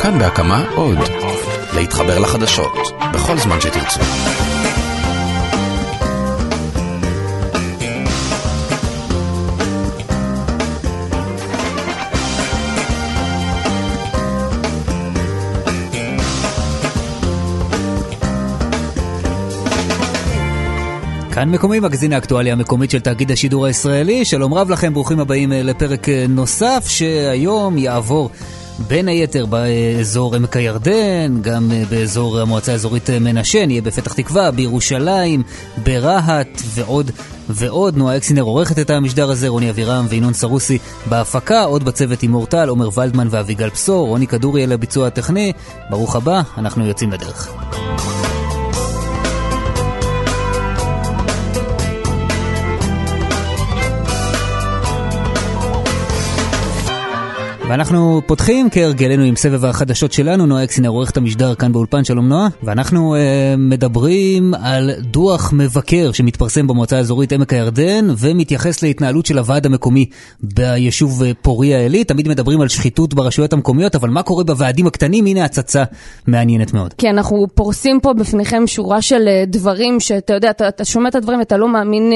כאן בהקמה עוד. להתחבר לחדשות, בכל זמן שתרצו. כאן מקומי, מגזין האקטואליה המקומית של תאגיד השידור הישראלי. שלום רב לכם, ברוכים הבאים אה, לפרק אה, נוסף שהיום יעבור בין היתר באזור עמק הירדן, גם אה, באזור המועצה האזורית מנשה, נהיה בפתח תקווה, בירושלים, ברהט ועוד ועוד. נועה אקסינר עורכת את המשדר הזה, רוני אבירם וינון סרוסי בהפקה, עוד בצוות עם אורטל, עומר ולדמן ואביגל פסור, רוני כדורי אל הביצוע הטכני. ברוך הבא, אנחנו יוצאים לדרך. ואנחנו פותחים כהרגלנו עם סבב החדשות שלנו, נועה אקסינר עורכת המשדר כאן באולפן, שלום נועה. ואנחנו אה, מדברים על דוח מבקר שמתפרסם במועצה האזורית עמק הירדן ומתייחס להתנהלות של הוועד המקומי ביישוב אה, פוריה עילית. תמיד מדברים על שחיתות ברשויות המקומיות, אבל מה קורה בוועדים הקטנים? הנה הצצה מעניינת מאוד. כן, אנחנו פורסים פה בפניכם שורה של אה, דברים שאתה יודע, אתה, אתה שומע את הדברים ואתה לא מאמין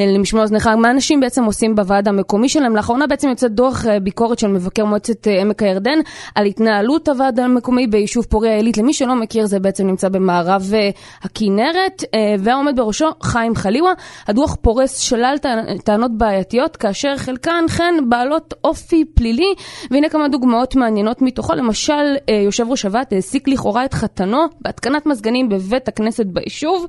אה, למשמע אוזנך, מה אנשים בעצם עושים בוועד המקומי שלהם. לאחרונה בעצם יוצא דוח אה, ביקורת של מבקר מועצת אה, עמק הירדן על התנהלות הוועד המקומי ביישוב פוריה עילית. למי שלא מכיר, זה בעצם נמצא במערב אה, הכנרת, אה, והעומד בראשו חיים חליווה. הדוח פורס שלל טענות בעייתיות, כאשר חלקן כן בעלות אופי פלילי, והנה כמה דוגמאות מעניינות מתוכו. למשל, יושב ראש הוועד העסיק לכאורה את חתנו בהתקנת מזגנים בבית הכנסת ביישוב.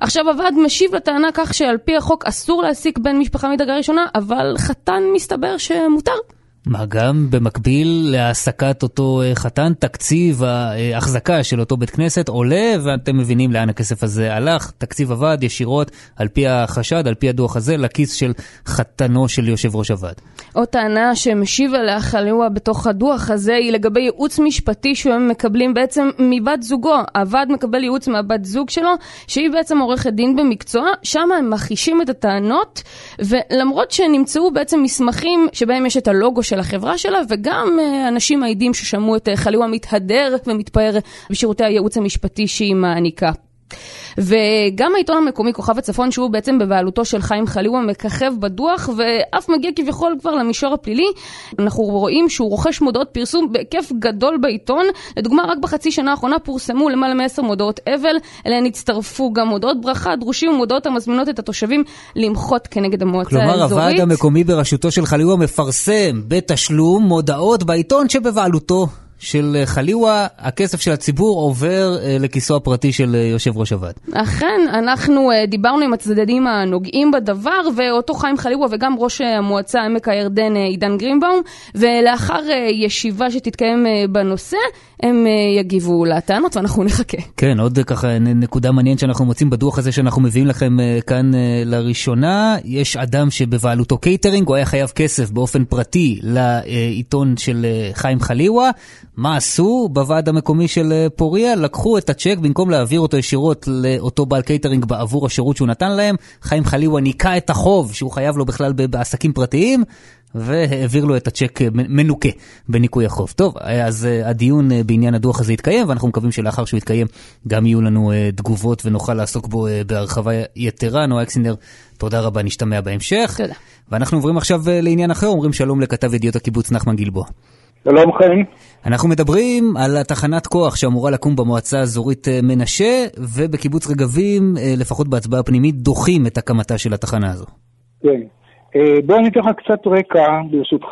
עכשיו הוועד משיב לטענה כך שעל פי החוק אסור להעסיק בן משפחה מדרגה ראשונה, אבל חתן מסתבר שמותר. מה גם במקביל להעסקת אותו אה, חתן, תקציב ההחזקה של אותו בית כנסת עולה, ואתם מבינים לאן הכסף הזה הלך. תקציב הוועד ישירות, על פי החשד, על פי הדוח הזה, לכיס של חתנו של יושב ראש הוועד. עוד טענה שמשיב עליה חליווה בתוך הדוח הזה היא לגבי ייעוץ משפטי שהם מקבלים בעצם מבת זוגו. הוועד מקבל ייעוץ מהבת זוג שלו, שהיא בעצם עורכת דין במקצוע, שם הם מכחישים את הטענות, ולמרות שנמצאו בעצם מסמכים שבהם יש את הלוגו של של החברה שלה, וגם אה, אנשים מעידים ששמעו את אה, חליווה מתהדר ומתפאר בשירותי הייעוץ המשפטי שהיא מעניקה. וגם העיתון המקומי כוכב הצפון, שהוא בעצם בבעלותו של חיים חליווה, מככב בדוח ואף מגיע כביכול כבר למישור הפלילי. אנחנו רואים שהוא רוכש מודעות פרסום בהיקף גדול בעיתון. לדוגמה, רק בחצי שנה האחרונה פורסמו למעלה מעשר מודעות אבל, אליהן הצטרפו גם מודעות ברכה, דרושים ומודעות המזמינות את התושבים למחות כנגד המועצה האזורית. כלומר, הוועד המקומי בראשותו של חליווה מפרסם בתשלום מודעות בעיתון שבבעלותו של אה, חליווה, הכסף של הציבור עובר אה, לכיסו הפרטי של אה, יושב ראש הוועד. אכן, אנחנו דיברנו עם הצדדים הנוגעים בדבר, ואותו חיים חליווה וגם ראש המועצה עמק הירדן עידן גרינבאום, ולאחר ישיבה שתתקיים בנושא, הם יגיבו לטענות ואנחנו נחכה. כן, עוד ככה נקודה מעניינת שאנחנו מוצאים בדוח הזה שאנחנו מביאים לכם כאן לראשונה, יש אדם שבבעלותו קייטרינג, הוא היה חייב כסף באופן פרטי לעיתון של חיים חליווה. מה עשו בוועד המקומי של אה, פוריה? לקחו את הצ'ק, במקום להעביר אותו ישירות לאותו בעל קייטרינג בעבור השירות שהוא נתן להם, חיים חליווה ניקה את החוב שהוא חייב לו בכלל בעסקים פרטיים, והעביר לו את הצ'ק אה, מנוקה בניקוי החוב. טוב, אז אה, הדיון בעניין הדוח הזה יתקיים, ואנחנו מקווים שלאחר שהוא יתקיים גם יהיו לנו תגובות ונוכל לעסוק בו בהרחבה יתרה. נועה אקסינר, תודה רבה, נשתמע בהמשך. תודה. ואנחנו עוברים עכשיו לעניין אחר, אומרים שלום לכתב ידיעות הקיבוץ נחמן גלבוע. שלום חן. אנחנו מדברים על התחנת כוח שאמורה לקום במועצה האזורית אה, מנשה, ובקיבוץ רגבים, אה, לפחות בהצבעה הפנימית, דוחים את הקמתה של התחנה הזו. כן. אה, בוא אני אתן לך קצת רקע, ברשותך.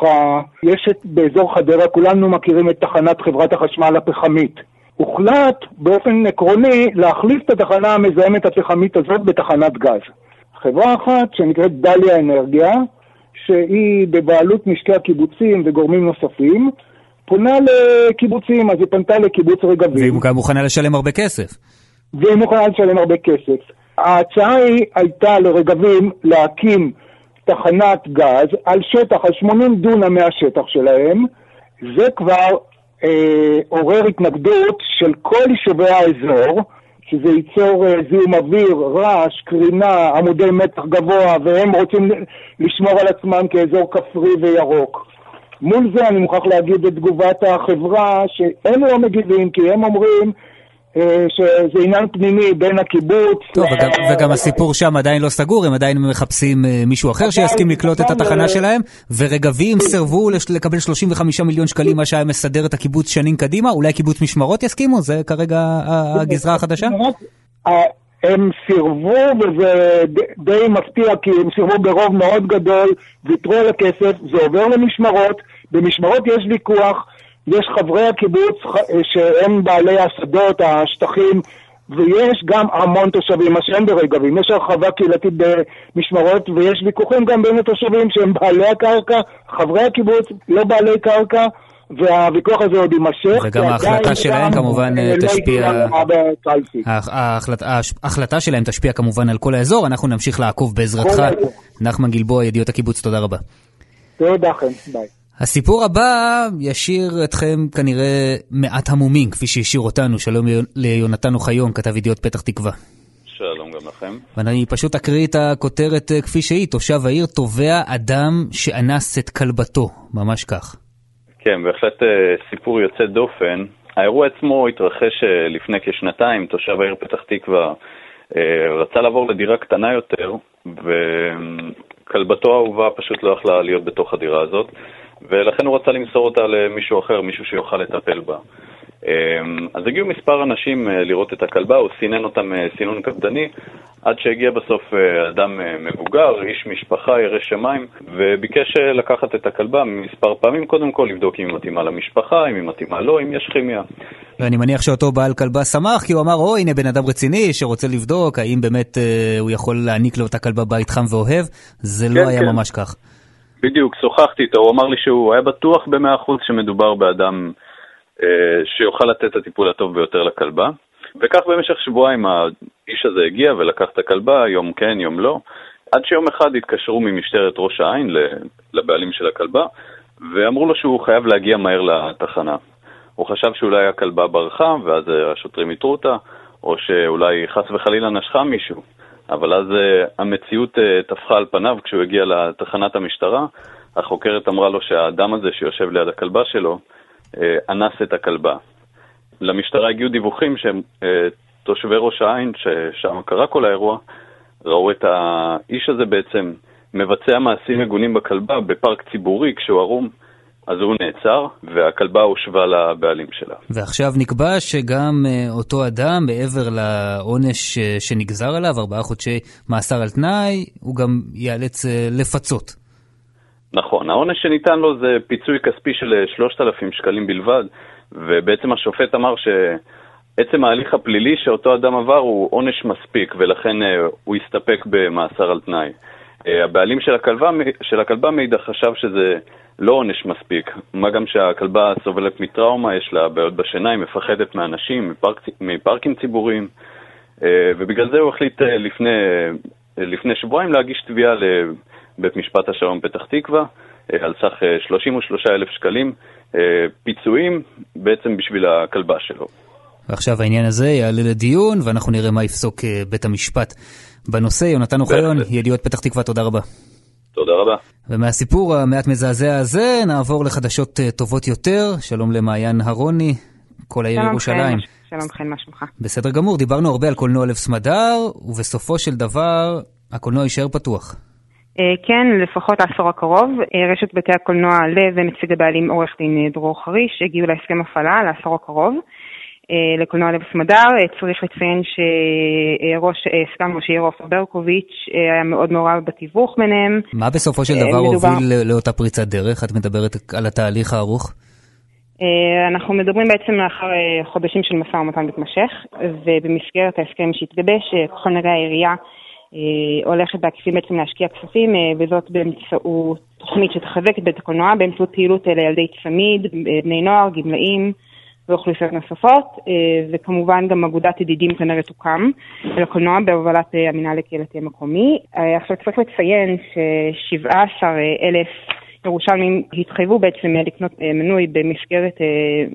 יש את, באזור חדרה, כולנו מכירים את תחנת חברת החשמל הפחמית. הוחלט באופן עקרוני להחליף את התחנה המזהמת הפחמית הזאת בתחנת גז. חברה אחת שנקראת דליה אנרגיה, שהיא בבעלות משקי הקיבוצים וגורמים נוספים, פונה לקיבוצים, אז היא פנתה לקיבוץ רגבים. והיא גם מוכנה לשלם הרבה כסף. והיא מוכנה לשלם הרבה כסף. ההצעה היא הייתה לרגבים להקים תחנת גז על שטח, על 80 דונם מהשטח שלהם. זה כבר אה, עורר התנגדות של כל יישובי האזור, שזה ייצור אה, זיהום אוויר, רעש, קרינה, עמודי מתח גבוה, והם רוצים לשמור על עצמם כאזור כפרי וירוק. מול זה אני מוכרח להגיד את תגובת החברה, שהם לא מגיבים, כי הם אומרים שזה עניין פנימי בין הקיבוץ... טוב, וגם, וגם הסיפור שם עדיין לא סגור, הם עדיין מחפשים אה, מישהו אחר שיסכים לקלוט את התחנה שלהם, ורגבים סירבו לקבל 35 מיליון שקלים, מה שהיה מסדר את הקיבוץ שנים קדימה, אולי קיבוץ משמרות יסכימו? זה כרגע הגזרה החדשה? הם סירבו, וזה די מפתיע, כי הם סירבו ברוב מאוד גדול, ויתרו על הכסף, זה עובר למשמרות, במשמרות יש ויכוח, יש חברי הקיבוץ שהם בעלי השדות, השטחים, ויש גם המון תושבים, מה שאין ברגבים. יש הרחבה קהילתית במשמרות, ויש ויכוחים גם בין התושבים שהם בעלי הקרקע, חברי הקיבוץ, לא בעלי קרקע. והוויכוח הזה עוד יימשך. וגם ההחלטה שלהם כמובן אה, לא תשפיע... ההחלטה שלהם תשפיע כמובן על כל האזור, אנחנו נמשיך לעקוב בעזרתך. נחמן גלבוע, ידיעות הקיבוץ, תודה רבה. תודה לכם, ביי. הסיפור הבא ישאיר אתכם כנראה מעט המומים, כפי שהשאיר אותנו. שלום ליונתן אוחיון, כתב ידיעות פתח תקווה. שלום גם לכם. ואני פשוט אקריא את הכותרת אה, כפי שהיא. תושב העיר תובע אדם שאנס את כלבתו, ממש כך. כן, בהחלט אה, סיפור יוצא דופן. האירוע עצמו התרחש אה, לפני כשנתיים, תושב העיר פתח תקווה רצה לעבור לדירה קטנה יותר, וכלבתו האהובה פשוט לא יכלה להיות בתוך הדירה הזאת. ולכן הוא רצה למסור אותה למישהו אחר, מישהו שיוכל לטפל בה. אמ, אז הגיעו מספר אנשים אה, לראות את הכלבה, הוא סינן אותם אה, סינון קפדני, עד שהגיע בסוף אה, אדם מבוגר, איש משפחה, ירא שמיים, וביקש לקחת את הכלבה מספר פעמים, קודם כל לבדוק אם היא מתאימה למשפחה, אם היא מתאימה לו, אם יש כימיה. ואני מניח שאותו בעל כלבה שמח, כי הוא אמר, או, הנה בן אדם רציני שרוצה לבדוק האם באמת אה, הוא יכול להעניק לו את הכלבה בית חם ואוהב, זה לא כן, היה כן. ממש כך. בדיוק, שוחחתי איתו, הוא אמר לי שהוא היה בטוח במאה אחוז שמדובר באדם אה, שיוכל לתת את הטיפול הטוב ביותר לכלבה. וכך במשך שבועיים האיש הזה הגיע ולקח את הכלבה, יום כן, יום לא, עד שיום אחד התקשרו ממשטרת ראש העין לבעלים של הכלבה, ואמרו לו שהוא חייב להגיע מהר לתחנה. הוא חשב שאולי הכלבה ברחה, ואז השוטרים איתרו אותה, או שאולי חס וחלילה נשכה מישהו. אבל אז uh, המציאות uh, טפחה על פניו כשהוא הגיע לתחנת המשטרה. החוקרת אמרה לו שהאדם הזה שיושב ליד הכלבה שלו uh, אנס את הכלבה. למשטרה הגיעו דיווחים שתושבי ראש העין, ששם קרה כל האירוע, ראו את האיש הזה בעצם מבצע מעשים מגונים בכלבה בפארק ציבורי כשהוא ערום. אז הוא נעצר, והכלבה הושבה לבעלים שלה. ועכשיו נקבע שגם אה, אותו אדם, מעבר לעונש אה, שנגזר עליו, ארבעה חודשי מאסר על תנאי, הוא גם ייאלץ אה, לפצות. נכון, העונש שניתן לו זה פיצוי כספי של 3,000 שקלים בלבד, ובעצם השופט אמר שעצם ההליך הפלילי שאותו אדם עבר הוא עונש מספיק, ולכן הוא הסתפק במאסר על תנאי. הבעלים של הכלבה, של הכלבה מאידך חשב שזה לא עונש מספיק. מה גם שהכלבה סובלת מטראומה, יש לה בעיות בשינה, היא מפחדת מאנשים, מפארק, מפארקים ציבוריים, אה, ובגלל זה הוא החליט אה, לפני, אה, לפני שבועיים להגיש תביעה לבית משפט השלום פתח תקווה על סך 33 אלף שקלים פיצויים בעצם בשביל הכלבה שלו. ועכשיו העניין הזה יעלה לדיון ואנחנו נראה מה יפסוק בית המשפט בנושא. יונתן אוחיון, ידיעות פתח תקווה, תודה רבה. תודה רבה. ומהסיפור המעט מזעזע הזה נעבור לחדשות אה, טובות יותר. שלום למעיין הרוני, כל העיר ירושלים. שלום חן, מה שלומך? בסדר גמור, דיברנו הרבה על קולנוע לב סמדר, ובסופו של דבר הקולנוע יישאר פתוח. אה, כן, לפחות העשור הקרוב. אה, רשת בתי הקולנוע לב ונציג הבעלים עורך דין דרור חריש הגיעו להסכם הפעלה לעשור הקרוב. אה, לקולנוע לב סמדר. אה, צריך לציין שראש, אה, ראש העיר עופר ברקוביץ' היה מאוד מעורב בתיווך ביניהם. מה בסופו של דבר מדובר... הוביל לאותה פריצת דרך? את מדברת על התהליך הארוך? אנחנו מדברים בעצם לאחר חודשים של משא ומתן מתמשך, ובמסגרת ההסכם שהתגבש, ככל נראה העירייה הולכת בעקיפין בעצם להשקיע כספים, וזאת באמצעות תוכנית שתחזק את בית הקולנוע, באמצעות פעילות לילדי צמיד, בני נוער, גמלאים. ואוכלוסיות נוספות, אה, וכמובן גם אגודת ידידים כנראה תוקם לקולנוע בהובלת אה, המינהל הקהילתי המקומי. אה, עכשיו צריך לציין ש-17 אלף ירושלמים התחייבו בעצם לקנות מנוי במסגרת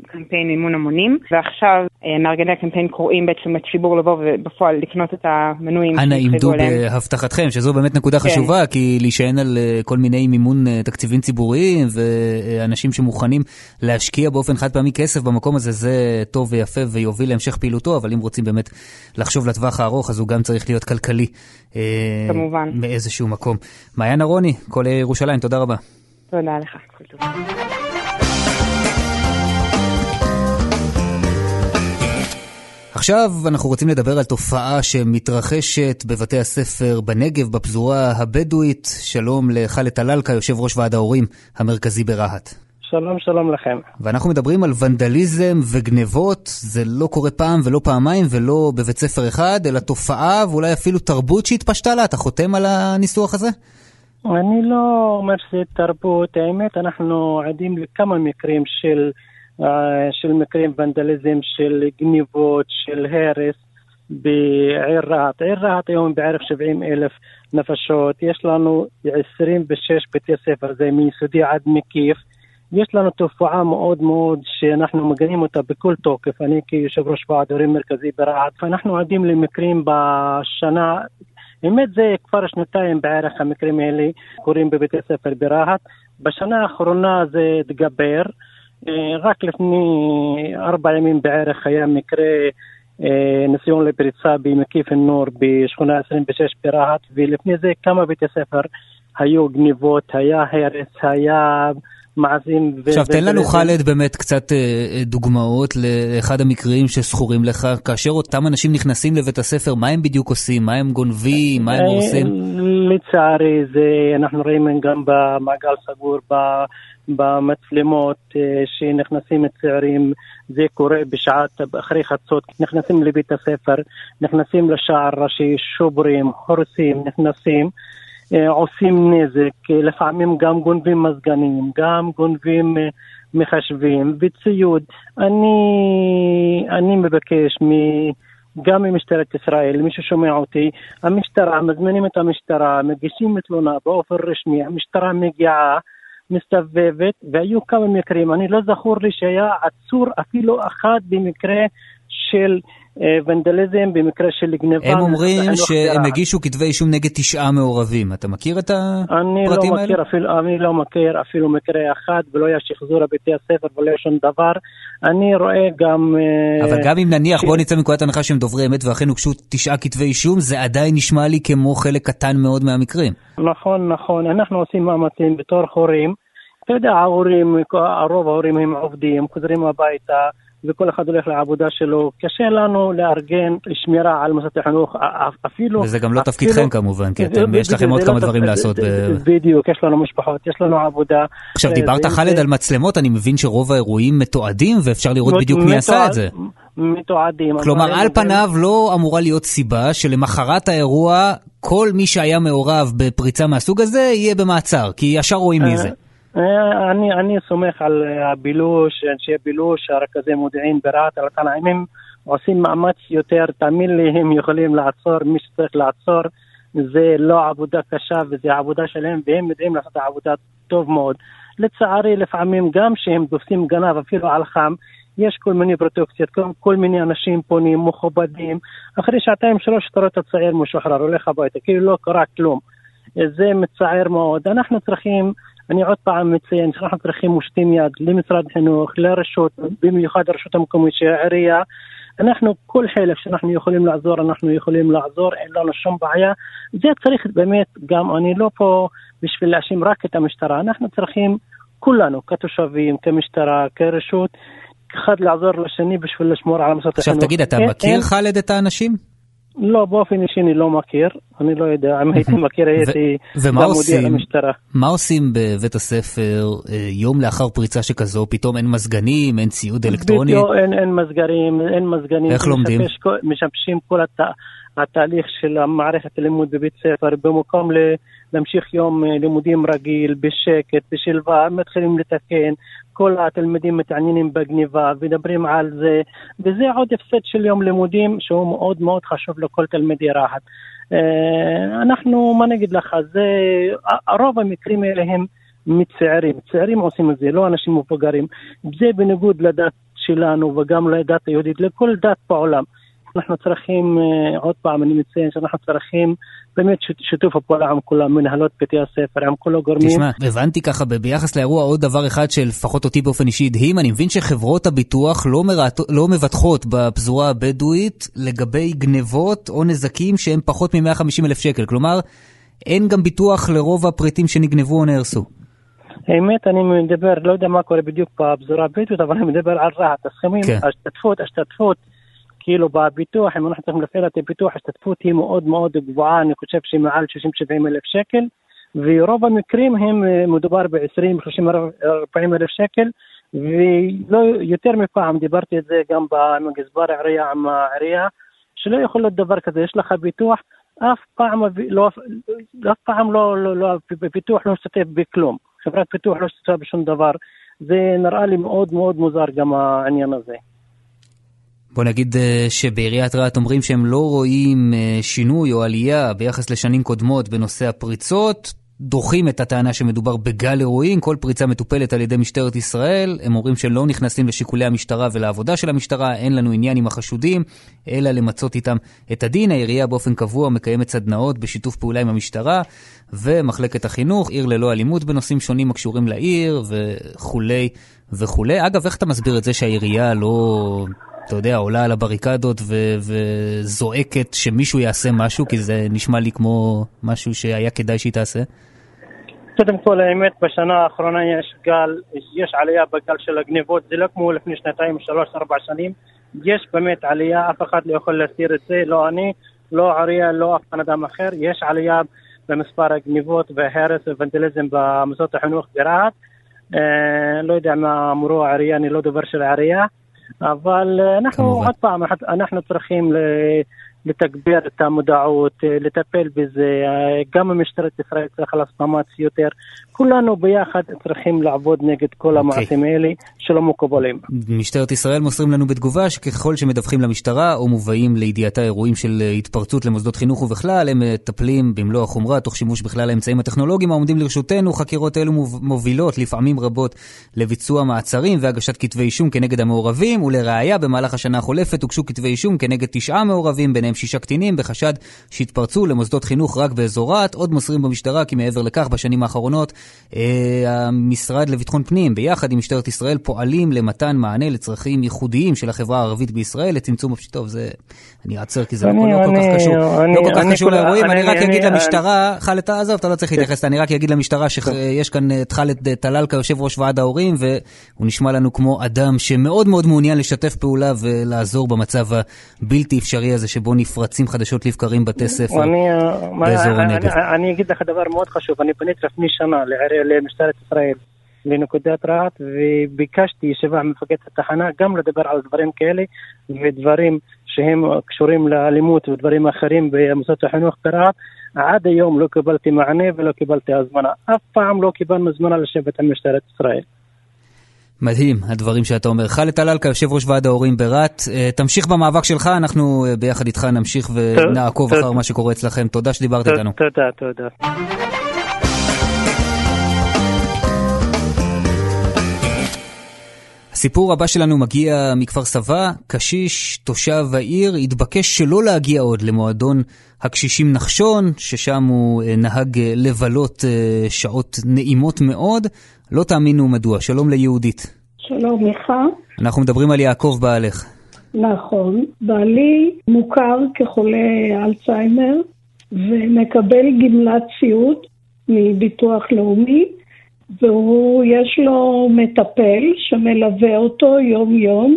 קמפיין מימון המונים, ועכשיו מארגני הקמפיין קוראים בעצם לציבור לבוא ובפועל לקנות את המנויים אנא עמדו בהבטחתכם, שזו באמת נקודה כן. חשובה, כי להישען על כל מיני מימון תקציבים ציבוריים ואנשים שמוכנים להשקיע באופן חד פעמי כסף במקום הזה, זה טוב ויפה ויוביל להמשך פעילותו, אבל אם רוצים באמת לחשוב לטווח הארוך, אז הוא גם צריך להיות כלכלי. כמובן. מאיזשהו מקום. מעיין אהרוני, כל ירושלים, תודה רבה. תודה לך. עכשיו אנחנו רוצים לדבר על תופעה שמתרחשת בבתי הספר בנגב, בפזורה הבדואית. שלום לחאלד טלאלקה, יושב ראש ועד ההורים המרכזי ברהט. שלום, שלום לכם. ואנחנו מדברים על ונדליזם וגנבות, זה לא קורה פעם ולא פעמיים ולא בבית ספר אחד, אלא תופעה ואולי אפילו תרבות שהתפשטה לה. אתה חותם על הניסוח הזה? אני לא אומר שזה תרבות, האמת, אנחנו עדים לכמה מקרים של, uh, של מקרים ונדליזם, של גניבות, של הרס בעיר רהט. עיר רהט היום בערך 70 אלף נפשות, יש לנו 26 בתי ספר, זה מיסודי עד מקיף. יש לנו תופעה מאוד מאוד שאנחנו מגנים אותה בכל תוקף, אני כיושב ראש ועד הורים מרכזי ברהט, ואנחנו עדים למקרים בשנה, באמת זה כבר שנתיים בערך המקרים האלה קורים בבתי ספר ברהט, בשנה האחרונה זה התגבר, אה, רק לפני ארבע ימים בערך היה מקרה אה, ניסיון לפריצה במקיף א-נור בשכונה 26 ברהט, ולפני זה כמה בתי ספר היו גניבות, היה הרס, היה... מעשים. עכשיו תן לנו חאלד באמת קצת אה, אה, דוגמאות לאחד המקרים שזכורים לך, כאשר אותם אנשים נכנסים לבית הספר, מה הם בדיוק עושים? מה הם גונבים? מה הם אה, עושים? לצערי, זה, אנחנו רואים גם במעגל סגור, במצלמות שנכנסים צעירים, זה קורה בשעת, אחרי חצות, נכנסים לבית הספר, נכנסים לשער ראשי, שוברים, הורסים, נכנסים. אה, עושים נזק, אה, לפעמים גם גונבים מזגנים, גם גונבים אה, מחשבים וציוד. אני, אני מבקש מ... גם ממשטרת ישראל, מי ששומע אותי, המשטרה, מזמינים את המשטרה, מגישים תלונה באופן רשמי, המשטרה מגיעה, מסתובבת, והיו כמה מקרים, אני לא זכור לי שהיה עצור אפילו אחד במקרה של ונדליזם במקרה של גניבה. הם אומרים שהם הגישו כתבי אישום נגד תשעה מעורבים. אתה מכיר את הפרטים לא האלה? אפילו, אני לא מכיר אפילו מקרה אחד, ולא היה שחזור לבתי הספר ולא היה שום דבר. אני רואה גם... אה, אבל גם אם נניח, ש... בוא נצא מנקודת הנחה שהם דוברי אמת ואכן הוגשו תשעה כתבי אישום, זה עדיין נשמע לי כמו חלק קטן מאוד מהמקרים. נכון, נכון. אנחנו עושים מאמצים בתור הורים. אתה יודע, ההורים, הרוב ההורים הם עובדים, חוזרים הביתה. וכל אחד הולך לעבודה שלו. קשה לנו לארגן שמירה על מוסד החינוך, אפילו... וזה גם לא תפקידכם כמובן, כי אתם, יש לכם עוד כמה דברים לעשות. בדיוק, יש לנו משפחות, יש לנו עבודה. עכשיו, דיברת חאלד על מצלמות, אני מבין שרוב האירועים מתועדים, ואפשר לראות בדיוק מי עשה את זה. מתועדים. כלומר, על פניו לא אמורה להיות סיבה שלמחרת האירוע, כל מי שהיה מעורב בפריצה מהסוג הזה יהיה במעצר, כי ישר רואים מי זה. אה, אני, אני סומך על הבילוש, אנשי בילוש, הרכזי מודיעין ברהט, על התנאים, הם עושים מאמץ יותר, תאמין לי, הם יכולים לעצור מי שצריך לעצור. זה לא עבודה קשה וזה עבודה שלהם, והם יודעים לעשות עבודה טוב מאוד. לצערי, לפעמים גם כשהם תופסים גנב, אפילו על חם, יש כל מיני פרוטקציות, כל, כל מיני אנשים פונים, מכובדים. אחרי שעתיים שלוש אתה רואה את הצעיר משוחרר, הולך הביתה, כאילו לא קרה כלום. זה מצער מאוד. אנחנו צריכים אני עוד פעם מציין שאנחנו צריכים מושטים יד למשרד החינוך, לרשות, במיוחד הרשות המקומית של העירייה. אנחנו, כל חלק שאנחנו יכולים לעזור, אנחנו יכולים לעזור, אין לנו שום בעיה. זה צריך באמת, גם אני לא פה בשביל להאשים רק את המשטרה, אנחנו צריכים, כולנו, כתושבים, כמשטרה, כרשות, אחד לעזור לשני בשביל לשמור על המוסד החינוך. עכשיו תגיד, אתה מכיר חאלד את האנשים? לא, באופן אישי אני לא מכיר, אני לא יודע, אם הייתי מכיר הייתי גם מודיע למשטרה. מה עושים בבית הספר אה, יום לאחר פריצה שכזו, פתאום אין מזגנים, אין ציוד אלקטרוני? בדיוק, אין, אין מזגנים, אין מזגנים. איך לומדים? משבשים כל הת... התהליך של המערכת הלימוד בבית ספר, במקום ל... להמשיך יום אה, לימודים רגיל, בשקט, בשלווה, מתחילים לתקן, כל התלמידים מתעניינים בגניבה, מדברים על זה, וזה עוד הפסד של יום לימודים שהוא מאוד מאוד חשוב לכל תלמידי רהט. אה, אנחנו, מה נגיד לך, זה, רוב המקרים האלה הם מצעירים. צעירים עושים את זה, לא אנשים מבוגרים. זה בניגוד לדת שלנו וגם לדת היהודית, לכל דת בעולם. אנחנו צריכים, אה, עוד פעם אני מציין שאנחנו צריכים באמת שיתוף הפעולה עם כולם, מנהלות בתי הספר, עם כל הגורמים. תשמע, הבנתי ככה ביחס לאירוע עוד דבר אחד שלפחות אותי באופן אישי הדהים, אני מבין שחברות הביטוח לא, מראת, לא מבטחות בפזורה הבדואית לגבי גנבות או נזקים שהם פחות מ-150 אלף שקל, כלומר, אין גם ביטוח לרוב הפריטים שנגנבו או נהרסו. האמת, אני מדבר, לא יודע מה קורה בדיוק בפזורה הבדואית, אבל אני מדבר על רהט, הסכומים, כן. השתתפות, השתתפות. כאילו בביטוח, אם אנחנו צריכים להפעיל את הביטוח, ההשתתפות היא מאוד מאוד גבוהה, אני חושב שהיא מעל 60-70 אלף שקל, ורוב המקרים הם, אה, מדובר ב-20, 30, 40 אלף שקל, ולא יותר מפעם, דיברתי את זה גם עם גזבר העירייה, עם העירייה, שלא יכול להיות דבר כזה, יש לך ביטוח, אף פעם לא, אף פעם לא, לא, לא, בביטוח לא משתתף בכלום. חברת ביטוח לא משתתפה בשום דבר. זה נראה לי מאוד מאוד מוזר גם העניין הזה. בוא נגיד אה, שבעיריית רהט אומרים שהם לא רואים אה, שינוי או עלייה ביחס לשנים קודמות בנושא הפריצות, דוחים את הטענה שמדובר בגל אירועים, כל פריצה מטופלת על ידי משטרת ישראל, הם אומרים שלא נכנסים לשיקולי המשטרה ולעבודה של המשטרה, אין לנו עניין עם החשודים, אלא למצות איתם את הדין. העירייה באופן קבוע מקיימת סדנאות בשיתוף פעולה עם המשטרה ומחלקת החינוך, עיר ללא אלימות בנושאים שונים הקשורים לעיר וכולי וכולי. אגב, איך אתה מסביר את זה שהעירייה לא אתה יודע, עולה על הבריקדות ו- וזועקת שמישהו יעשה משהו, כי זה נשמע לי כמו משהו שהיה כדאי שהיא תעשה? קודם כל, האמת, בשנה האחרונה יש גל, יש עלייה בגל של הגניבות, זה לא כמו לפני שנתיים, שלוש, ארבע שנים. יש באמת עלייה, אף אחד לא יכול להסתיר את זה, לא אני, לא עריה, לא אף אחד אדם אחר. יש עלייה במספר הגניבות וההרס והוונדליזם במוסדות החינוך ברהט. אה, לא יודע מה אמרו העירייה, אני לא דובר של העירייה. אבל אה, אנחנו, כמובן. עוד פעם, אנחנו צריכים לתגבר את המודעות, אה, לטפל בזה, אה, גם משטרת ישראל צריכה לעשות מאמץ יותר. כולנו ביחד צריכים לעבוד נגד כל okay. אוקיי. המעשים האלה שלא מקובלים. משטרת ישראל מוסרים לנו בתגובה שככל שמדווחים למשטרה או מובאים לידיעתה אירועים של התפרצות למוסדות חינוך ובכלל, הם מטפלים במלוא החומרה תוך שימוש בכלל האמצעים הטכנולוגיים העומדים לרשותנו. חקירות אלו מובילות לפעמים רבות לביצוע מעצרים והגשת כתבי אישום כנגד המעורבים, ולראיה במהלך השנה החולפת הוגשו כתבי אישום כנגד תשעה מעורבים, ביניהם שישה קטינים, בחשד שהתפרצו למוסדות חינוך רק באזור רהט. עוד מוסרים במשטרה כי מעבר לכך, בשנים האחרונות אה, המשרד לביטחון פנים, ביחד עם משטרת ישראל, פועלים למתן מענה לצרכים ייחודיים של החברה הערבית בישראל, לצמצום טוב, זה... אני אעצר כי זה לא, כל כך קשור, לא כל כך קשור לאירועים, אני רק אגיד למשטרה, חאלד, עזוב, אתה לא צריך להתייחס, אני רק אגיד למשטרה שיש כאן את חאלד טלאלקה, יושב ראש ועד ההורים, והוא נשמע לנו כמו אדם שמאוד מאוד מעוניין לשתף פעולה ולעזור במצב הבלתי אפשרי הזה שבו נפרצים חדשות לבקרים בתי ספר באזור הנגב. אני אגיד לך דבר מאוד חשוב, אני פניתי לפני שנה למשטרת ישראל. לנקודת רהט וביקשתי ישיבה מפקד התחנה גם לדבר על דברים כאלה ודברים שהם קשורים לאלימות ודברים אחרים במוסדות החינוך ברהט. עד היום לא קיבלתי מענה ולא קיבלתי הזמנה. אף פעם לא קיבלנו הזמנה לשבת עם משטרת ישראל. מדהים, הדברים שאתה אומר. חאלד טלאלקה, יושב ראש ועד ההורים ברהט, אה, תמשיך במאבק שלך, אנחנו אה, ביחד איתך נמשיך ונעקוב אחר מה שקורה אצלכם. תודה שדיברת איתנו. תודה, תודה. הסיפור הבא שלנו מגיע מכפר סבא, קשיש, תושב העיר, התבקש שלא להגיע עוד למועדון הקשישים נחשון, ששם הוא אה, נהג אה, לבלות אה, שעות נעימות מאוד. לא תאמינו מדוע. שלום ליהודית. שלום לך. אנחנו מדברים על יעקב בעלך. נכון. בעלי מוכר כחולה אלצהיימר ומקבל גמלת סיעוד מביטוח לאומי. והוא, יש לו מטפל שמלווה אותו יום-יום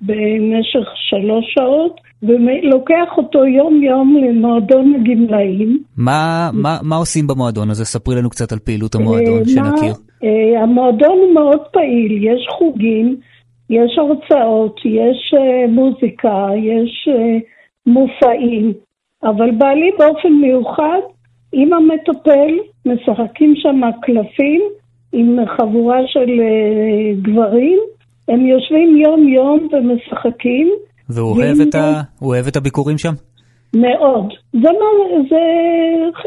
במשך שלוש שעות, ולוקח אותו יום-יום למועדון הגמלאים. מה, מה, מה עושים במועדון הזה? ספרי לנו קצת על פעילות המועדון, אה, שנכיר. אה, המועדון הוא מאוד פעיל, יש חוגים, יש הרצאות, יש אה, מוזיקה, יש מופעים, אבל בעלי באופן מיוחד, עם המטפל, משחקים שם קלפים, עם חבורה של uh, גברים, הם יושבים יום-יום ומשחקים. והוא אוהב, את ה... אוהב את הביקורים שם? מאוד. זה, מה, זה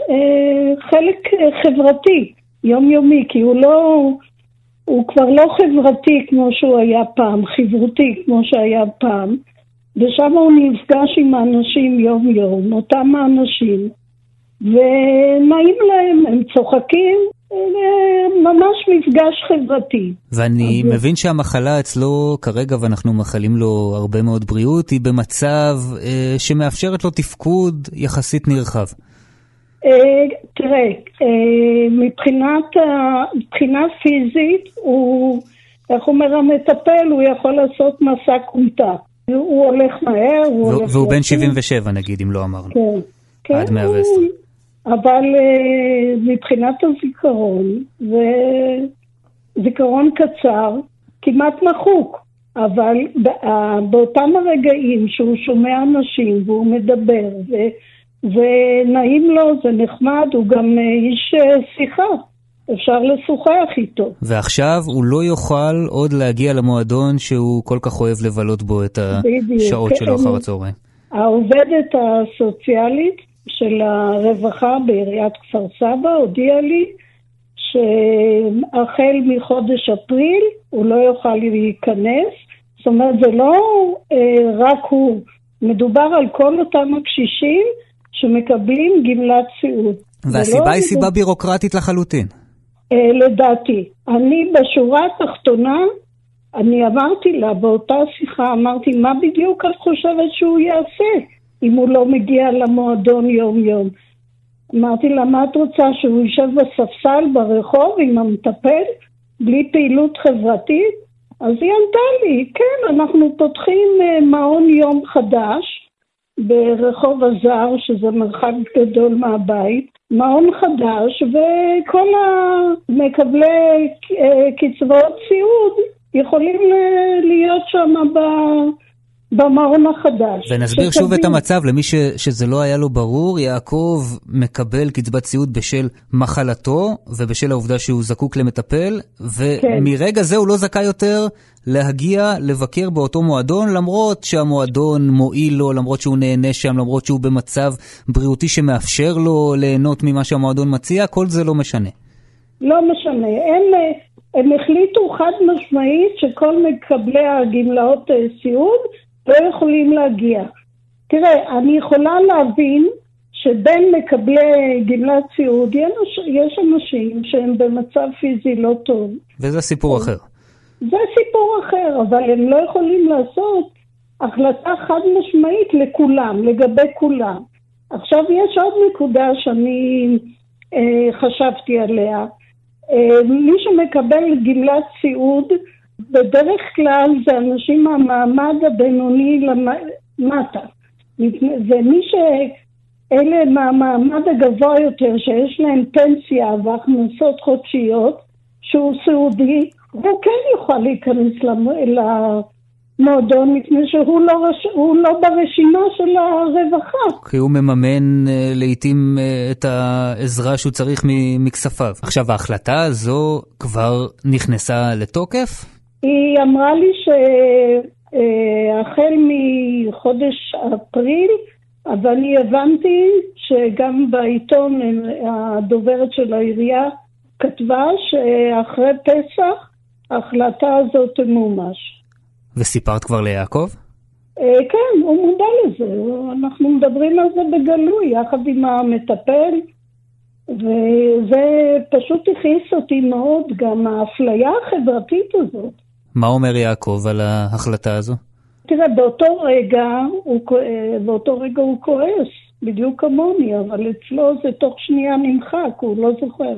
uh, חלק uh, חברתי. יומיומי, כי הוא לא, הוא כבר לא חברתי כמו שהוא היה פעם, חברותי כמו שהיה פעם, ושם הוא נפגש עם האנשים יום-יום, אותם האנשים, ונעים להם, הם צוחקים, ממש מפגש חברתי. ואני אז... מבין שהמחלה אצלו כרגע, ואנחנו מאחלים לו הרבה מאוד בריאות, היא במצב אה, שמאפשרת לו תפקוד יחסית נרחב. אה, תראה, אה, מבחינת, מבחינה פיזית, הוא, איך אומר המטפל, הוא יכול לעשות מסע כומתה. הוא הולך מהר, הוא הולך... והוא בן 77 נגיד, אם לא אמרנו. כן. כן, עד 110. הוא... אבל uh, מבחינת הזיכרון, זה זיכרון קצר, כמעט מחוק, אבל באותם הרגעים שהוא שומע אנשים והוא מדבר, ונעים לו, זה נחמד, הוא גם אה, איש אה, שיחה. אפשר לשוחח איתו. ועכשיו הוא לא יוכל עוד להגיע למועדון שהוא כל כך אוהב לבלות בו את השעות בדיוק, שלו אחר הצהריים. העובדת הסוציאלית של הרווחה בעיריית כפר סבא הודיע לי שהחל מחודש אפריל הוא לא יוכל להיכנס. זאת אומרת, זה לא אה, רק הוא, מדובר על כל אותם הקשישים שמקבלים גמלת סיעוד. והסיבה לא היא סיבה בירוקרטית לחלוטין. אה, לדעתי. אני בשורה התחתונה, אני אמרתי לה באותה שיחה, אמרתי, מה בדיוק את חושבת שהוא יעשה? אם הוא לא מגיע למועדון יום-יום. אמרתי לה, מה את רוצה, שהוא יישב בספסל ברחוב עם המטפל, בלי פעילות חברתית? אז היא ענתה לי, כן, אנחנו פותחים uh, מעון יום חדש ברחוב הזר, שזה מרחק גדול מהבית, מעון חדש, וכל המקבלי uh, קצבאות סיעוד יכולים uh, להיות שם ב... במעון החדש. ונסביר שוב את המצב למי ש, שזה לא היה לו ברור, יעקב מקבל קצבת סיעוד בשל מחלתו ובשל העובדה שהוא זקוק למטפל, ומרגע כן. זה הוא לא זכאי יותר להגיע לבקר באותו מועדון, למרות שהמועדון מועיל לו, למרות שהוא נהנה שם, למרות שהוא במצב בריאותי שמאפשר לו ליהנות ממה שהמועדון מציע, כל זה לא משנה. לא משנה. הם, הם החליטו חד משמעית שכל מקבלי הגמלאות אה, סיעוד לא יכולים להגיע. תראה, אני יכולה להבין שבין מקבלי גמלת סיעוד יש אנשים שהם במצב פיזי לא טוב. וזה סיפור אחר. זה סיפור אחר, אבל הם לא יכולים לעשות החלטה חד משמעית לכולם, לגבי כולם. עכשיו יש עוד נקודה שאני אה, חשבתי עליה. אה, מי שמקבל גמלת סיעוד, בדרך כלל זה אנשים מהמעמד הבינוני למטה. ומי שאלה מהמעמד הגבוה יותר, שיש להם פנסיה והכנסות חודשיות, שהוא סיעודי, הוא כן יוכל להיכנס למועדון, מפני שהוא לא, רש... לא ברשימה של הרווחה. כי הוא מממן אה, לעיתים אה, את העזרה שהוא צריך מכספיו. עכשיו, ההחלטה הזו כבר נכנסה לתוקף? היא אמרה לי שהחל מחודש אפריל, אבל אני הבנתי שגם בעיתון הדוברת של העירייה כתבה שאחרי פסח ההחלטה הזאת תמומש. וסיפרת כבר ליעקב? אה, כן, הוא מודע לזה, אנחנו מדברים על זה בגלוי, יחד עם המטפל, וזה פשוט הכעיס אותי מאוד, גם האפליה החברתית הזאת. מה אומר יעקב על ההחלטה הזו? תראה, באותו רגע הוא, באותו רגע הוא כועס, בדיוק כמוני, אבל אצלו זה תוך שנייה נמחק, הוא לא זוכר.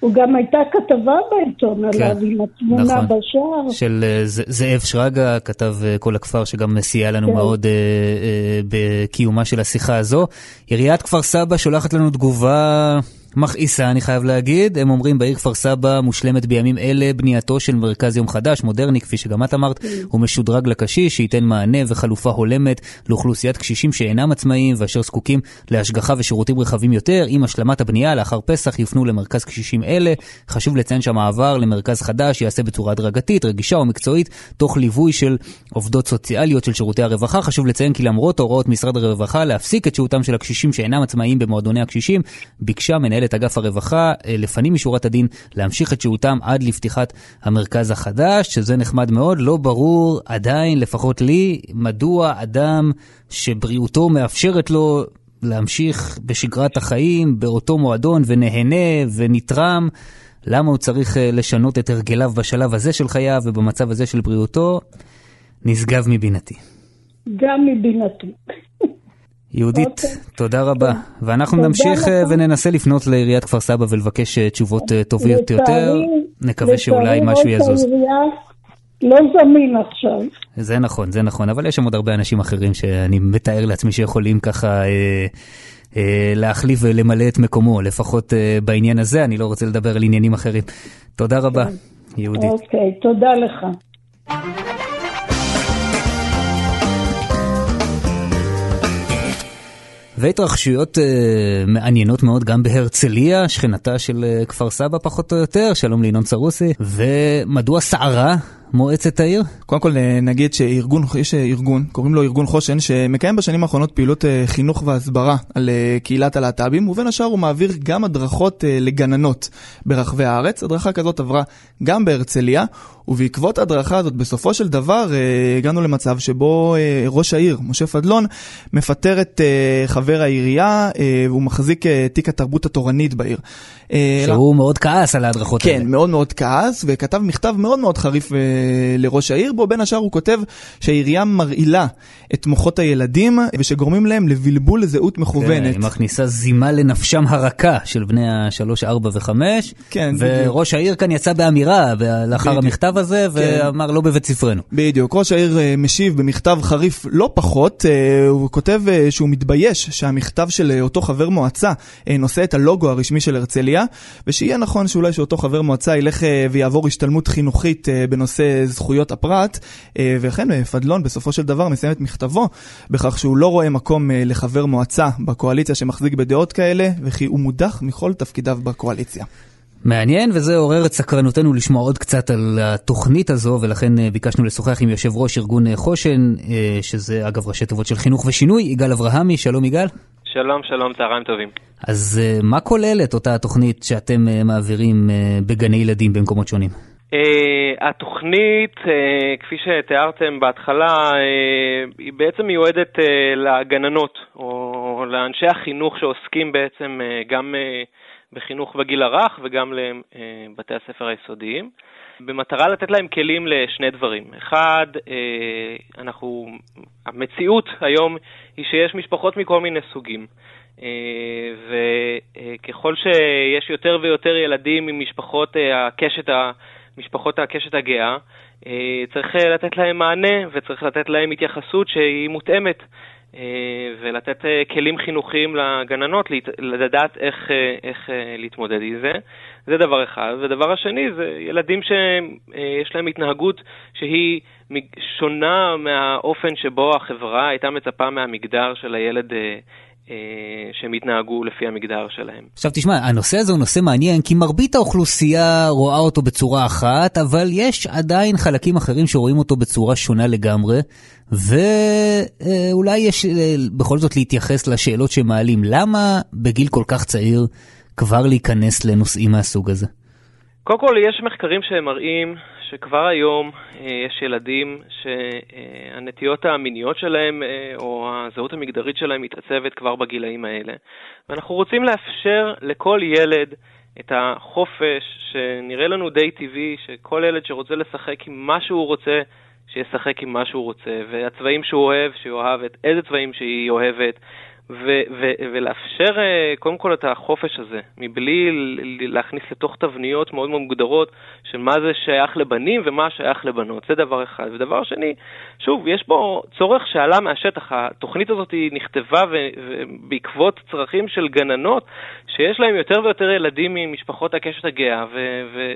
הוא גם הייתה כתבה בעיתון כן, עליו עם התמונה נכון. בשער. של uh, זאב שרגא, כתב uh, כל הכפר, שגם סייע לנו כן. מאוד uh, uh, בקיומה של השיחה הזו. עיריית כפר סבא שולחת לנו תגובה מכעיסה, אני חייב להגיד. הם אומרים, בעיר כפר סבא מושלמת בימים אלה בנייתו של מרכז יום חדש, מודרני, כפי שגם את אמרת, הוא משודרג לקשיש, שייתן מענה וחלופה הולמת לאוכלוסיית קשישים שאינם עצמאיים ואשר זקוקים להשגחה ושירותים רחבים יותר. עם השלמת הבנייה, לאחר פסח יופנו למרכז קשישים אלה. חשוב לציין שהמעבר למרכז חדש ייעשה בצורה הדרגתית, רגישה ומקצועית, תוך ליווי של עובדות סוציאליות של שירותי הרווחה. חשוב לציין כי למרות הוראות משרד הרווחה להפסיק את שהותם של הקשישים שאינם עצמאיים במועדוני הקשישים, ביקשה מנהל מנהלת אגף הרווחה, לפנים משורת הדין להמשיך את שהותם עד לפתיחת המרכז החדש, שזה נחמד מאוד. לא ברור עדיין, לפחות לי, מדוע אדם שבריאותו מאפשרת לו להמשיך בשגרת החיים באותו מועדון ונהנה ונתרם, למה הוא צריך לשנות את הרגליו בשלב הזה של חייו ובמצב הזה של בריאותו, נשגב מבינתי. גם מבינתי. יהודית, okay. אוקיי. תודה רבה. ואנחנו תודה נמשיך לך. וננסה לפנות לעיריית כפר סבא ולבקש תשובות טובות יותר. נקווה שאולי משהו יזוז. לא זמין עכשיו. זה נכון, זה נכון, אבל יש שם עוד הרבה אנשים אחרים שאני מתאר לעצמי שיכולים ככה אה, אה, להחליף ולמלא את מקומו, לפחות אה, בעניין הזה, אני לא רוצה לדבר על עניינים אחרים. תודה רבה, כן. יהודית. אוקיי, תודה לך. והתרחשויות uh, מעניינות מאוד גם בהרצליה, שכנתה של uh, כפר סבא פחות או יותר, שלום לינון צרוסי. ומדוע סערה מועצת העיר? קודם כל נגיד שארגון, יש ארגון, קוראים לו ארגון חושן, שמקיים בשנים האחרונות פעילות אה, חינוך והסברה על אה, קהילת הלהט"בים, ובין השאר הוא מעביר גם הדרכות אה, לגננות ברחבי הארץ. הדרכה כזאת עברה גם בהרצליה, ובעקבות ההדרכה הזאת, בסופו של דבר הגענו למצב שבו ראש העיר, משה פדלון, מפטר את חבר העירייה, והוא מחזיק תיק התרבות התורנית בעיר. שהוא מאוד כעס על ההדרכות האלה. כן, מאוד מאוד כעס, וכתב מכתב מאוד מאוד חריף לראש העיר, בו בין השאר הוא כותב שהעירייה מרעילה את מוחות הילדים ושגורמים להם לבלבול זהות מכוונת. כן, היא מכניסה זימה לנפשם הרכה של בני השלוש, ארבע וחמש. כן, וראש העיר כאן יצא באמירה לאחר בדיוק. המכתב הזה כן. ואמר לא בבית ספרנו. בדיוק, ראש העיר אה, משיב במכתב חריף לא פחות, אה, הוא כותב אה, שהוא מתבייש שהמכתב של אותו חבר מועצה נושא את הלוגו הרשמי של הרצליה, ושיהיה נכון שאולי שאותו חבר מועצה ילך ויעבור השתלמות חינוכית בנושא זכויות הפרט, וכן פדלון בסופו של דבר מסיים את מכתבו בכך שהוא לא רואה מקום לחבר מועצה בקואליציה שמחזיק בדעות כאלה, וכי הוא מודח מכל תפקידיו בקואליציה. מעניין, וזה עורר את סקרנותנו לשמוע עוד קצת על התוכנית הזו, ולכן אה, ביקשנו לשוחח עם יושב ראש ארגון אה, חושן, אה, שזה אגב ראשי תיבות של חינוך ושינוי, יגאל אברהמי, שלום יגאל. שלום, שלום, צהריים טובים. אז מה כוללת אותה התוכנית שאתם מעבירים בגני ילדים במקומות שונים? Uh, התוכנית, uh, כפי שתיארתם בהתחלה, uh, היא בעצם מיועדת uh, לגננות, או לאנשי החינוך שעוסקים בעצם uh, גם uh, בחינוך בגיל הרך וגם לבתי הספר היסודיים, במטרה לתת להם כלים לשני דברים. אחד, אנחנו, המציאות היום היא שיש משפחות מכל מיני סוגים. וככל שיש יותר ויותר ילדים ממשפחות הקשת. משפחות הקשת הגאה, אה, צריך אה, לתת להם מענה וצריך לתת להם התייחסות שהיא מותאמת. אה, ולתת כלים חינוכיים לגננות, לדעת איך, איך להתמודד עם זה. זה דבר אחד. ודבר השני זה ילדים שיש להם התנהגות שהיא שונה מהאופן שבו החברה הייתה מצפה מהמגדר של הילד שהם יתנהגו לפי המגדר שלהם. עכשיו תשמע, הנושא הזה הוא נושא מעניין, כי מרבית האוכלוסייה רואה אותו בצורה אחת, אבל יש עדיין חלקים אחרים שרואים אותו בצורה שונה לגמרי, ואולי יש אה, בכל זאת להתייחס לשאלות שמעלים. למה בגיל כל כך צעיר כבר להיכנס לנושאים מהסוג הזה? קודם כל, יש מחקרים שמראים שכבר היום אה, יש ילדים שהנטיות המיניות שלהם אה, או הזהות המגדרית שלהם מתעצבת כבר בגילאים האלה. ואנחנו רוצים לאפשר לכל ילד את החופש שנראה לנו די טבעי, שכל ילד שרוצה לשחק עם מה שהוא רוצה, שישחק עם מה שהוא רוצה, והצבעים שהוא אוהב, שיאהב את איזה צבעים שהיא אוהבת, ו- ו- ולאפשר uh, קודם כל את החופש הזה, מבלי להכניס לתוך תבניות מאוד מאוד מוגדרות של מה זה שייך לבנים ומה שייך לבנות, זה דבר אחד. ודבר שני, שוב, יש פה צורך שעלה מהשטח, התוכנית הזאת נכתבה ו- בעקבות צרכים של גננות שיש להם יותר ויותר ילדים ממשפחות הקשת הגאה, ולא ו-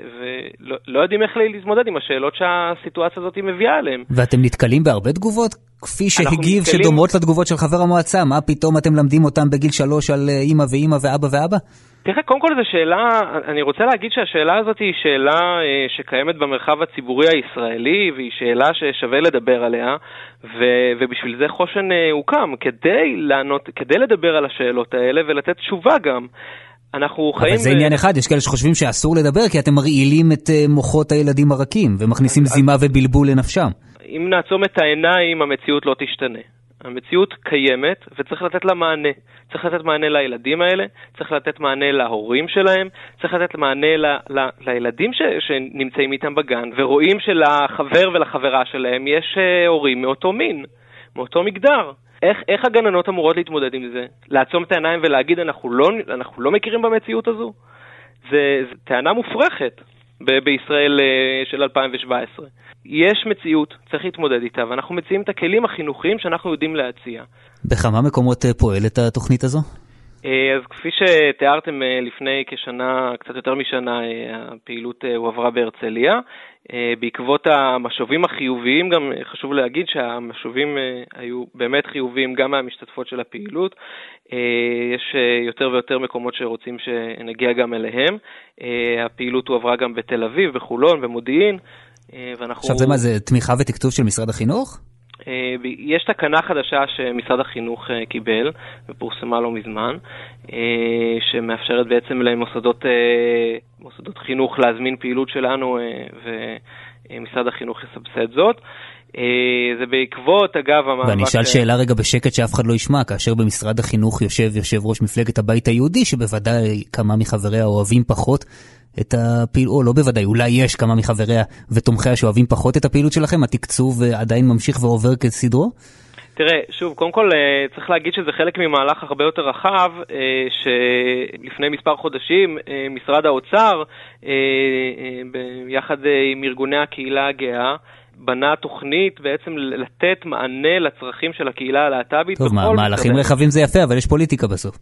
ו- לא יודעים איך להתמודד עם השאלות שהסיטואציה הזאת מביאה עליהם. ואתם נתקלים בהרבה תגובות? כפי שהגיב נתקלים... שדומות לתגובות של חבר המועצה, מה פתאום אתם למדים אותם בגיל שלוש על אה, אימא ואימא ואבא ואבא? תראה, קודם כל זו שאלה, אני רוצה להגיד שהשאלה הזאת היא שאלה אה, שקיימת במרחב הציבורי הישראלי, והיא שאלה ששווה לדבר עליה, ו, ובשביל זה חושן אה, הוקם, כדי לענות, כדי לדבר על השאלות האלה ולתת תשובה גם. אנחנו חיים... אבל זה עניין אחד, יש כאלה שחושבים שאסור לדבר כי אתם מרעילים את מוחות הילדים הרכים ומכניסים זימה ובלבול לנפשם. אם נעצום את העיניים, המציאות לא תשתנה. המציאות קיימת וצריך לתת לה מענה. צריך לתת מענה לילדים האלה, צריך לתת מענה להורים שלהם, צריך לתת מענה ל, ל, לילדים ש, שנמצאים איתם בגן ורואים שלחבר ולחברה שלהם יש uh, הורים מאותו מין, מאותו מגדר. איך, איך הגננות אמורות להתמודד עם זה? לעצום את העיניים ולהגיד אנחנו לא, אנחנו לא מכירים במציאות הזו? זה טענה מופרכת ב- בישראל uh, של 2017. יש מציאות, צריך להתמודד איתה, ואנחנו מציעים את הכלים החינוכיים שאנחנו יודעים להציע. בכמה מקומות אה, פועלת התוכנית הזו? אה, אז כפי שתיארתם אה, לפני כשנה, קצת יותר משנה, הפעילות הועברה בהרצליה. בעקבות המשובים החיוביים, גם חשוב להגיד שהמשובים היו באמת חיוביים גם מהמשתתפות של הפעילות. יש יותר ויותר מקומות שרוצים שנגיע גם אליהם. הפעילות הועברה גם בתל אביב, בחולון, במודיעין. ואנחנו... עכשיו זה מה, זה תמיכה ותקצוב של משרד החינוך? אה, יש תקנה חדשה שמשרד החינוך אה, קיבל ופורסמה לא מזמן, אה, שמאפשרת בעצם למוסדות מוסדות חינוך להזמין פעילות שלנו ומשרד החינוך יסבסד זאת. זה בעקבות, אגב, המאבק... ואני אשאל שאלה רגע בשקט שאף אחד לא ישמע, כאשר במשרד החינוך יושב יושב ראש מפלגת הבית היהודי, שבוודאי כמה מחבריה אוהבים פחות את הפעילות, או לא בוודאי, אולי יש כמה מחבריה ותומכיה שאוהבים פחות את הפעילות שלכם, התקצוב אה, עדיין ממשיך ועובר כסדרו? תראה, שוב, קודם כל אה, צריך להגיד שזה חלק ממהלך הרבה יותר רחב, אה, שלפני מספר חודשים משרד האוצר, יחד עם ארגוני הקהילה הגאה, בנה תוכנית בעצם לתת מענה לצרכים של הקהילה הלהט"בית. טוב, מה, מהלכים רחבים זה יפה, אבל יש פוליטיקה בסוף.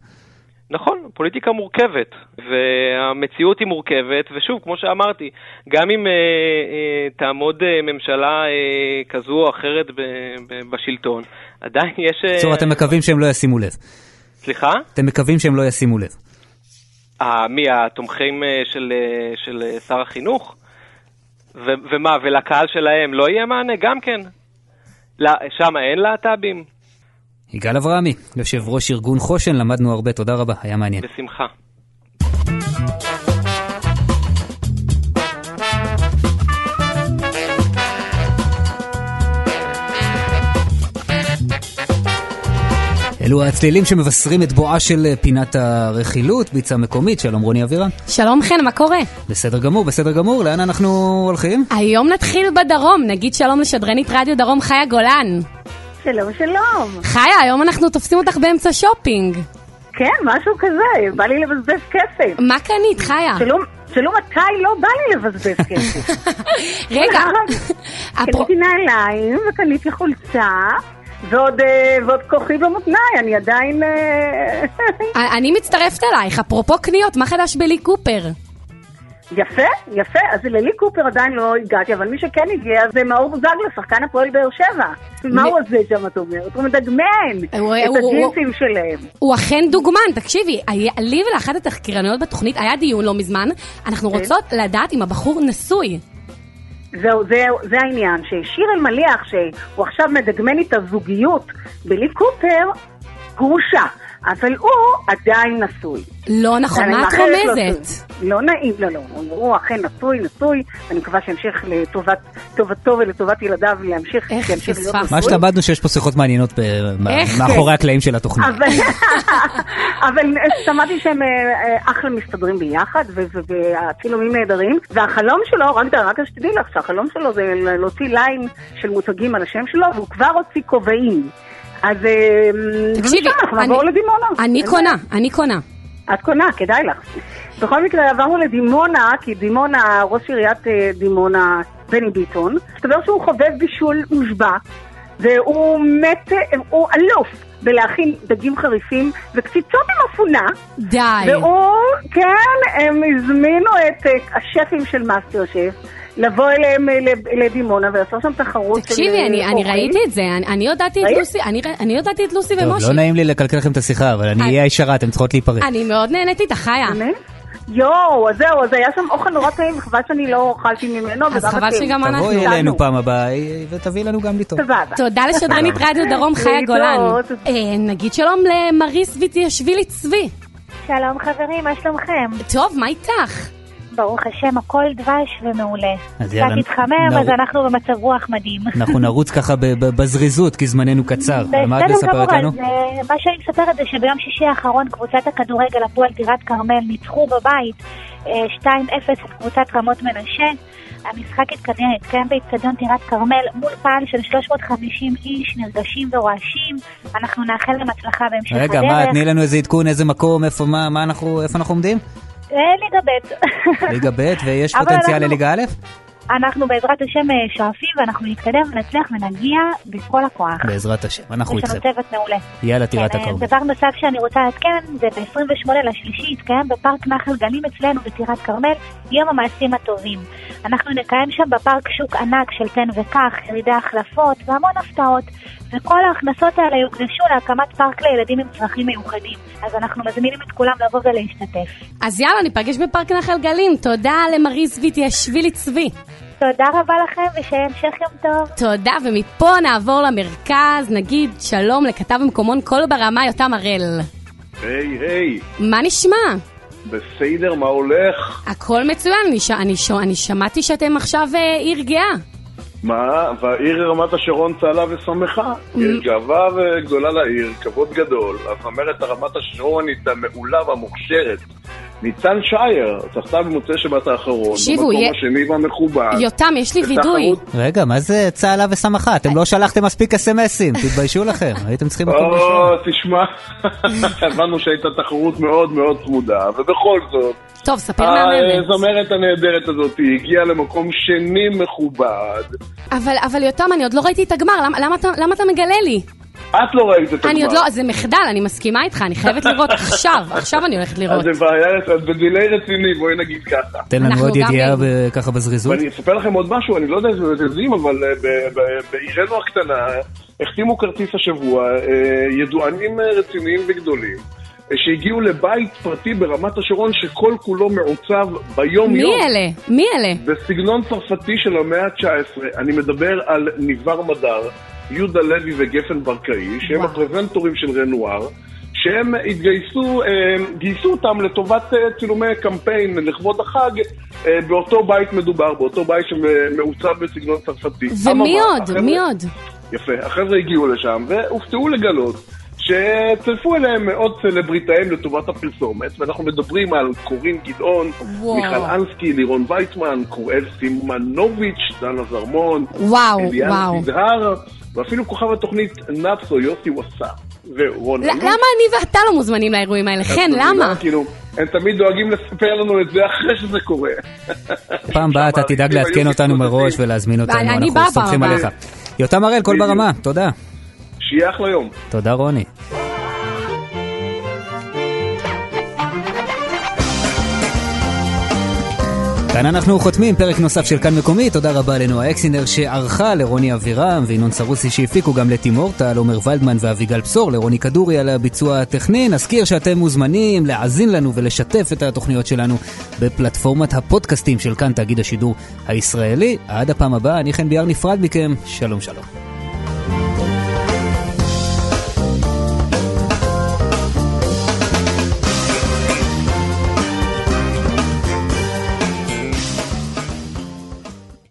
נכון, פוליטיקה מורכבת, והמציאות היא מורכבת, ושוב, כמו שאמרתי, גם אם אה, אה, תעמוד אה, ממשלה אה, כזו או אחרת ב, ב, בשלטון, עדיין יש... בקיצור, אה, אתם מקווים שהם לא ישימו לב. סליחה? אתם מקווים שהם לא ישימו לב. אה, מי, התומכים אה, של, אה, של אה, שר החינוך? ו, ומה, ולקהל שלהם לא יהיה מענה? גם כן. שם אין להט"בים? יגאל אברהמי, יושב ראש ארגון חושן, למדנו הרבה, תודה רבה, היה מעניין. בשמחה. אלו הצלילים שמבשרים את בואה של פינת הרכילות, ביצה מקומית, שלום רוני אבירן. שלום חן, מה קורה? בסדר גמור, בסדר גמור, לאן אנחנו הולכים? היום נתחיל בדרום, נגיד שלום לשדרנית רדיו דרום חיה גולן. שלום, שלום. חיה, היום אנחנו תופסים אותך באמצע שופינג. כן, משהו כזה, בא לי לבזבז כסף. מה קנית, חיה? שלא מתי לא בא לי לבזבז כסף. רגע. קניתי נעליים וקניתי חולצה. ועוד, אה, ועוד כוחי במותניים, אני עדיין... אה, אני מצטרפת אלייך, אפרופו קניות, מה חדש בלי קופר? יפה, יפה. אז ללי קופר עדיין לא הגעתי, אבל מי שכן הגיע זה מאור בוזגלו, שחקן הפועל באר שבע. מה הוא עושה שם, את אומרת? הוא מדגמן את הג'ינסים שלהם. הוא אכן דוגמן, תקשיבי, לי ולאחת התחקירניות בתוכנית היה דיון לא מזמן, אנחנו כן. רוצות לדעת אם הבחור נשוי. זהו, זהו, זה העניין, ששיר אלמליח, שהוא עכשיו מדגמן את הזוגיות בלי קופר, גרושה. אבל הוא עדיין נשוי. לא נכון, מה את רומזת? לא נעים, לא, לא, הוא אכן נשוי, נשוי, אני מקווה שימשיך לטובתו ולטובת ילדיו להמשיך, איך פספסת? מה שלמדנו שיש פה שיחות מעניינות מאחורי הקלעים של התוכנית. אבל שמעתי שהם אה, אה, אחלה מסתדרים ביחד, והצילומים נהדרים, והחלום שלו, רק שתדעי לך שהחלום שלו זה להוציא ליין של מותגים על השם שלו, והוא כבר הוציא כובעים. אז אה, תקשיבי, אנחנו נעבור לדימונה. אני קונה, אני קונה. את קונה, כדאי לך. בכל מקרה עברנו לדימונה, כי דימונה, ראש עיריית אה, דימונה, בני ביטון, מסתבר שהוא חובב בישול מושבע, והוא מת, הוא אלוף בלהכין דגים חריפים וקציצות עם אפונה. די. והוא, כן, הם הזמינו את אה, השפים של מאסטר שף. לבוא אליהם אה, לדימונה ולעשות שם תחרות של תקשיבי, אני, אני ראיתי את זה, אני, אני יודעתי את לוסי, אני, אני יודעתי את לוסי ומשה. טוב, לא נעים לי לקלקל לכם את השיחה, אבל אני אהיה ישרה, אתן צריכות להיפרד. אני מאוד נהנית איתך, חיה. יואו, אז זהו, אז היה שם אוכל נורא טעים, חבל שאני לא אכלתי ממנו. אז חבל שגם אנחנו. תבואי אלינו פעם הבאה, ותביאי לנו גם לטעום. תודה לשדרנית רדיו דרום חיה גולן. אה, נגיד שלום למריס ויטיאשווילי צבי. שלום חברים, מה שלומכם? טוב, מה איתך? ברוך השם, הכל דבש ומעולה. אז קצת יאללה, התחמם, נר- אז אנחנו במצב רוח מדהים. אנחנו נרוץ ככה בזריזות, כי זמננו קצר. מה את בסדר מספרת לנו? אה, מה שאני מספרת זה שביום שישי האחרון קבוצת הכדורגל הפועל טירת כרמל ניצחו בבית אה, 2-0 את קבוצת רמות מנשה. המשחק התקיים באיצטדיון טירת כרמל מול קהל של 350 איש נרגשים ורועשים. אנחנו נאחל להם הצלחה בהמשך רגע, הדרך. מה, תני לנו איזה עדכון, איזה מקום, איפה, מה, מה אנחנו, איפה אנחנו עומדים? אה, ליגה ב'. ליגה ב', ויש פוטנציאל אנחנו- לליגה א'? אנחנו בעזרת השם אה, שואפים ואנחנו נתקדם ונצליח ונגיע בכל הכוח. בעזרת השם, אנחנו יש לנו איתכם. צוות מעולה. יאללה, טירת כן, אה, הכרמל. דבר נוסף שאני רוצה לעדכן, זה ב-28 לשלישי יתקיים בפארק נחל גלים אצלנו בטירת כרמל יום המעשים הטובים. אנחנו נקיים שם בפארק שוק ענק של תן וקח, ירידי החלפות והמון הפתעות. וכל ההכנסות האלה יוקדשו להקמת פארק לילדים עם צרכים מיוחדים. אז אנחנו מזמינים את כולם לבוא ולהשתתף. אז יאללה, ניפגש בפארק נחל גלים. תודה למריס ויטיאשווילי צבי. תודה רבה לכם ושיהיה המשך יום טוב. תודה, ומפה נעבור למרכז, נגיד שלום לכתב במקומון קול ברמה יותם הראל. היי, היי, מה נשמע? בסדר, מה הולך? הכל מצוין, אני, ש... אני, ש... אני שמעתי שאתם עכשיו אה, עיר גאה. מה? והעיר רמת השרון צהלה ושמחה. יש גאווה גדולה לעיר, כבוד גדול. הזמרת הרמת השרונית המעולה והמוכשרת. ניצן שייר, זכתה במוצאי שבת האחרון. תקשיבו, במקום יה- השני והמכובד. יותם, יש לי וידוי. רגע, מה זה צהלה ושמחה? אתם לא שלחתם מספיק אסמסים, תתביישו לכם, הייתם צריכים מקום ראשון. או, תשמע, הבנו שהייתה תחרות מאוד מאוד צמודה, ובכל זאת, טוב, ספר מהממת. הזמרת הנהדרת הזאת הגיעה למקום שני מכובד. אבל, אבל יותם, אני עוד לא ראיתי את הגמר, למה, למה, אתה, למה אתה מגלה לי? את לא ראית את הגמר. אני עוד לא, זה מחדל, אני מסכימה איתך, אני חייבת לראות עכשיו, עכשיו אני הולכת לראות. אז זה בעיה, את בדיליי רציני, בואי נגיד ככה. תן לנו אנחנו עוד ידיעה ככה בזריזות. ואני אספר לכם עוד משהו, אני לא יודע אם אתם יודעים, אבל אה, ב- ב- בעירנו הקטנה החתימו כרטיס השבוע אה, ידוענים אה, רציניים וגדולים. שהגיעו לבית פרטי ברמת השרון שכל כולו מעוצב ביום מי יום. אלה? מי אלה? בסגנון צרפתי של המאה ה-19, אני מדבר על ניבר מדר, יהודה לוי וגפן ברקאי, שהם וואו. הפרזנטורים של רנואר, שהם התגייסו, אה, גייסו אותם לטובת אה, צילומי קמפיין לכבוד החג אה, באותו בית מדובר, באותו בית שמעוצב בסגנון צרפתי. ומי עוד? החבר'ה- מי עוד? יפה, החבר'ה הגיעו לשם והופתעו לגלות שצרפו אליהם עוד סלבריטאים לטובת הפרסומת, ואנחנו מדברים על קורין גדעון, וואו. מיכל אנסקי, לירון וייצמן, קוראל סימנוביץ', דנה זרמון, וואו, אליאן וואו. תדהר, ואפילו כוכב התוכנית נאפסו, יוסי ווסה, ורון ל- למה אני ואתה לא מוזמנים לאירועים האלה? חן, למה? כאילו, הם תמיד דואגים לספר לנו את זה אחרי שזה קורה. פעם הבאה אתה תדאג לעדכן אותנו מראש ולהזמין אותנו, אנחנו באה סומכים. עליך. יותם הראל, קול. ברמה, תודה. שיהיה אחלה יום. תודה רוני. כאן אנחנו חותמים פרק נוסף של כאן מקומי, תודה רבה לנועה אקסינר שערכה, לרוני אבירם וינון סרוסי שהפיקו גם לתימור טל, עומר ולדמן ואביגל בשור, לרוני כדורי על הביצוע הטכני. נזכיר שאתם מוזמנים להאזין לנו ולשתף את התוכניות שלנו בפלטפורמת הפודקאסטים של כאן תאגיד השידור הישראלי. עד הפעם הבאה, אני חן ביאר נפרד מכם, שלום שלום.